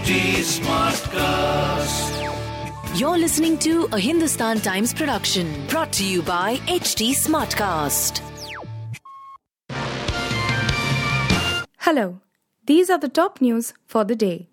HT Smartcast. You're listening to a Hindustan Times production brought to you by HT Smartcast. Hello, these are the top news for the day.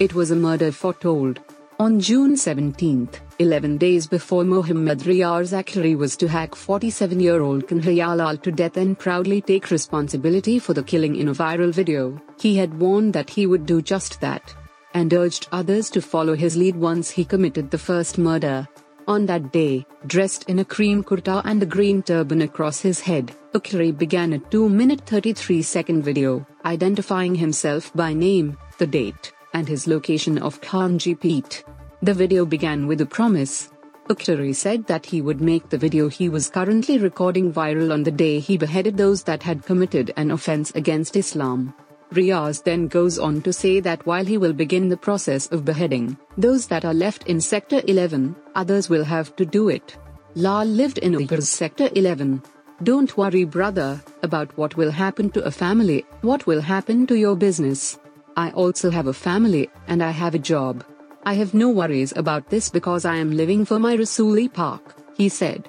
It was a murder foretold. On June 17th, 11 days before Mohammad Riaz Attari was to hack 47 year old Kanhaiya to death and proudly take responsibility for the killing in a viral video, he had warned that he would do just that. And urged others to follow his lead once he committed the first murder. On that day, dressed in a cream kurta and a green turban across his head, Attari began a 2 minute 33 second video, identifying himself by name, the date, and his location of Khanji Peeth. The video began with a promise. Attari said that he would make the video he was currently recording viral on the day he beheaded those that had committed an offense against Islam. Riaz then goes on to say that while he will begin the process of beheading those that are left in Sector 11, others will have to do it. Lal lived in Udaipur's Sector 11. Don't worry, brother, about what will happen to a family, what will happen to your business. I also have a family, and I have a job. I have no worries about this because I am living for my Rasuli Park, he said.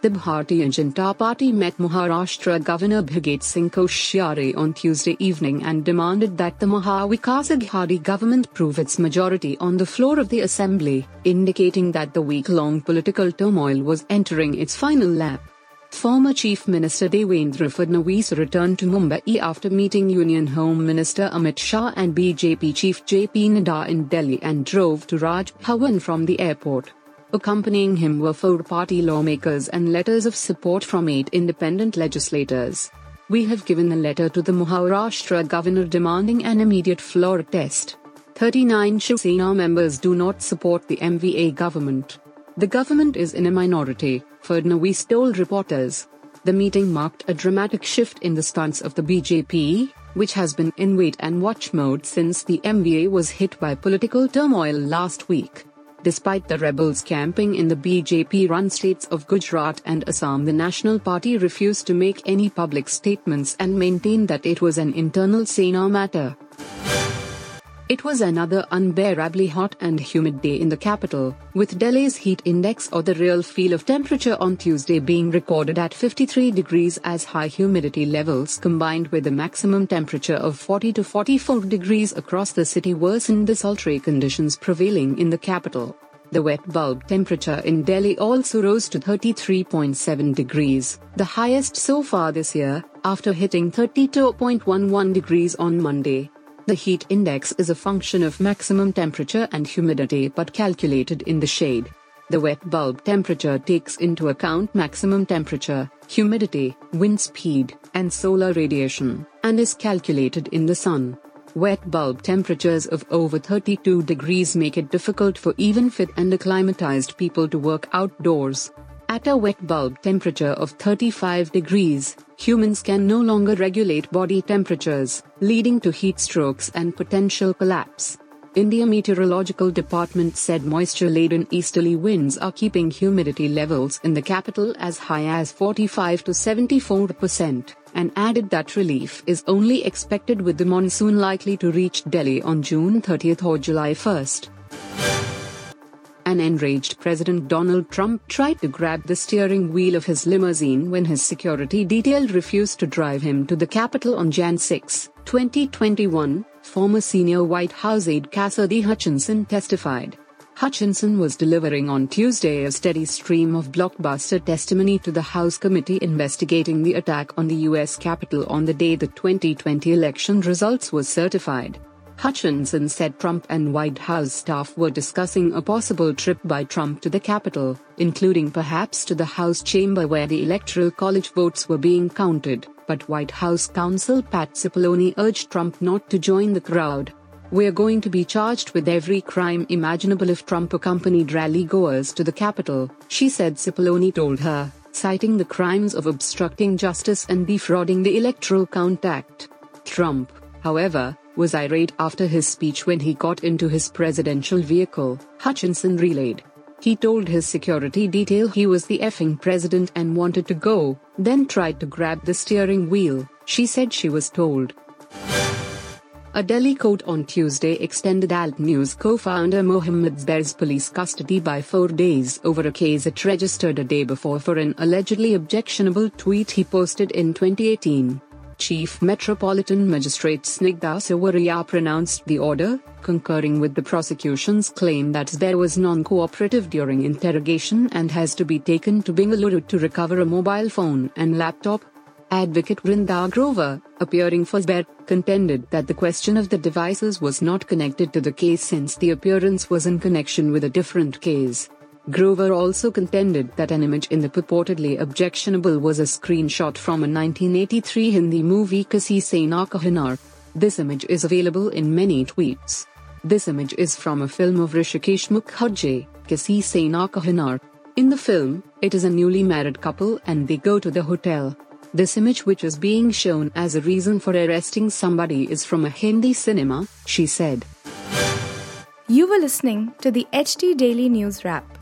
The Bharatiya Janata Party met Maharashtra Governor Bhagat Singh Koshyari on Tuesday evening and demanded that the Mahavikas Aghadi government prove its majority on the floor of the assembly, indicating that the week-long political turmoil was entering its final lap. Former Chief Minister Devendra Fadnavis returned to Mumbai after meeting Union Home Minister Amit Shah and BJP Chief JP Nadda in Delhi and drove to Raj Bhavan from the airport. Accompanying him were four party lawmakers and letters of support from eight independent legislators. We have given a letter to the Maharashtra governor demanding an immediate floor test. 39 Shiv Sena members do not support the MVA government. The government is in a minority, Fadnavis told reporters. The meeting marked a dramatic shift in the stance of the BJP, which has been in wait and watch mode since the MVA was hit by political turmoil last week. Despite the rebels camping in the BJP run states of Gujarat and Assam, the National Party refused to make any public statements and maintained that it was an internal Sena matter. It was another unbearably hot and humid day in the capital, with Delhi's heat index or the real feel of temperature on Tuesday being recorded at 53 degrees as high humidity levels combined with a maximum temperature of 40 to 44 degrees across the city worsened the sultry conditions prevailing in the capital. The wet bulb temperature in Delhi also rose to 33.7 degrees, the highest so far this year, after hitting 32.11 degrees on Monday. The heat index is a function of maximum temperature and humidity but calculated in the shade. The wet bulb temperature takes into account maximum temperature, humidity, wind speed, and solar radiation, and is calculated in the sun. Wet bulb temperatures of over 32 degrees make it difficult for even fit and acclimatized people to work outdoors. At a wet bulb temperature of 35 degrees, humans can no longer regulate body temperatures, leading to heat strokes and potential collapse. India Meteorological Department said moisture-laden easterly winds are keeping humidity levels in the capital as high as 45 to 74 percent, and added that relief is only expected with the monsoon likely to reach Delhi on June 30 or July 1. An enraged President Donald Trump tried to grab the steering wheel of his limousine when his security detail refused to drive him to the Capitol on Jan 6, 2021, former senior White House aide Cassidy Hutchinson testified. Hutchinson was delivering on Tuesday a steady stream of blockbuster testimony to the House committee investigating the attack on the U.S. Capitol on the day the 2020 election results were certified. Hutchinson said Trump and White House staff were discussing a possible trip by Trump to the Capitol, including perhaps to the House chamber where the Electoral College votes were being counted, but White House counsel Pat Cipollone urged Trump not to join the crowd. We're going to be charged with every crime imaginable if Trump accompanied rally goers to the Capitol, she said Cipollone told her, citing the crimes of obstructing justice and defrauding the Electoral Count Act. Trump, however, was irate after his speech when he got into his presidential vehicle, Hutchinson relayed. He told his security detail he was the effing president and wanted to go, then tried to grab the steering wheel, she said she was told. A Delhi court on Tuesday extended Alt News co founder Mohammed Zubair's police custody by four days over a case it registered a day before for an allegedly objectionable tweet he posted in 2018. Chief Metropolitan Magistrate Snigdha Sarvaria pronounced the order, concurring with the prosecution's claim that Zubair was non cooperative during interrogation and has to be taken to Bengaluru to recover a mobile phone and laptop. Advocate Vrinda Grover, appearing for Zubair, contended that the question of the devices was not connected to the case since the appearance was in connection with a different case. Grover also contended that an image in the purportedly objectionable was a screenshot from a 1983 Hindi movie Kisi Se Na Kehna. This image is available in many tweets. This image is from a film of Hrishikesh Mukherjee, Kisi Se Na Kehna. In the film, it is a newly married couple and they go to the hotel. This image, which is being shown as a reason for arresting somebody, is from a Hindi cinema, she said. You were listening to the HT Daily News Wrap,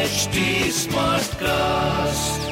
HT Smartcast.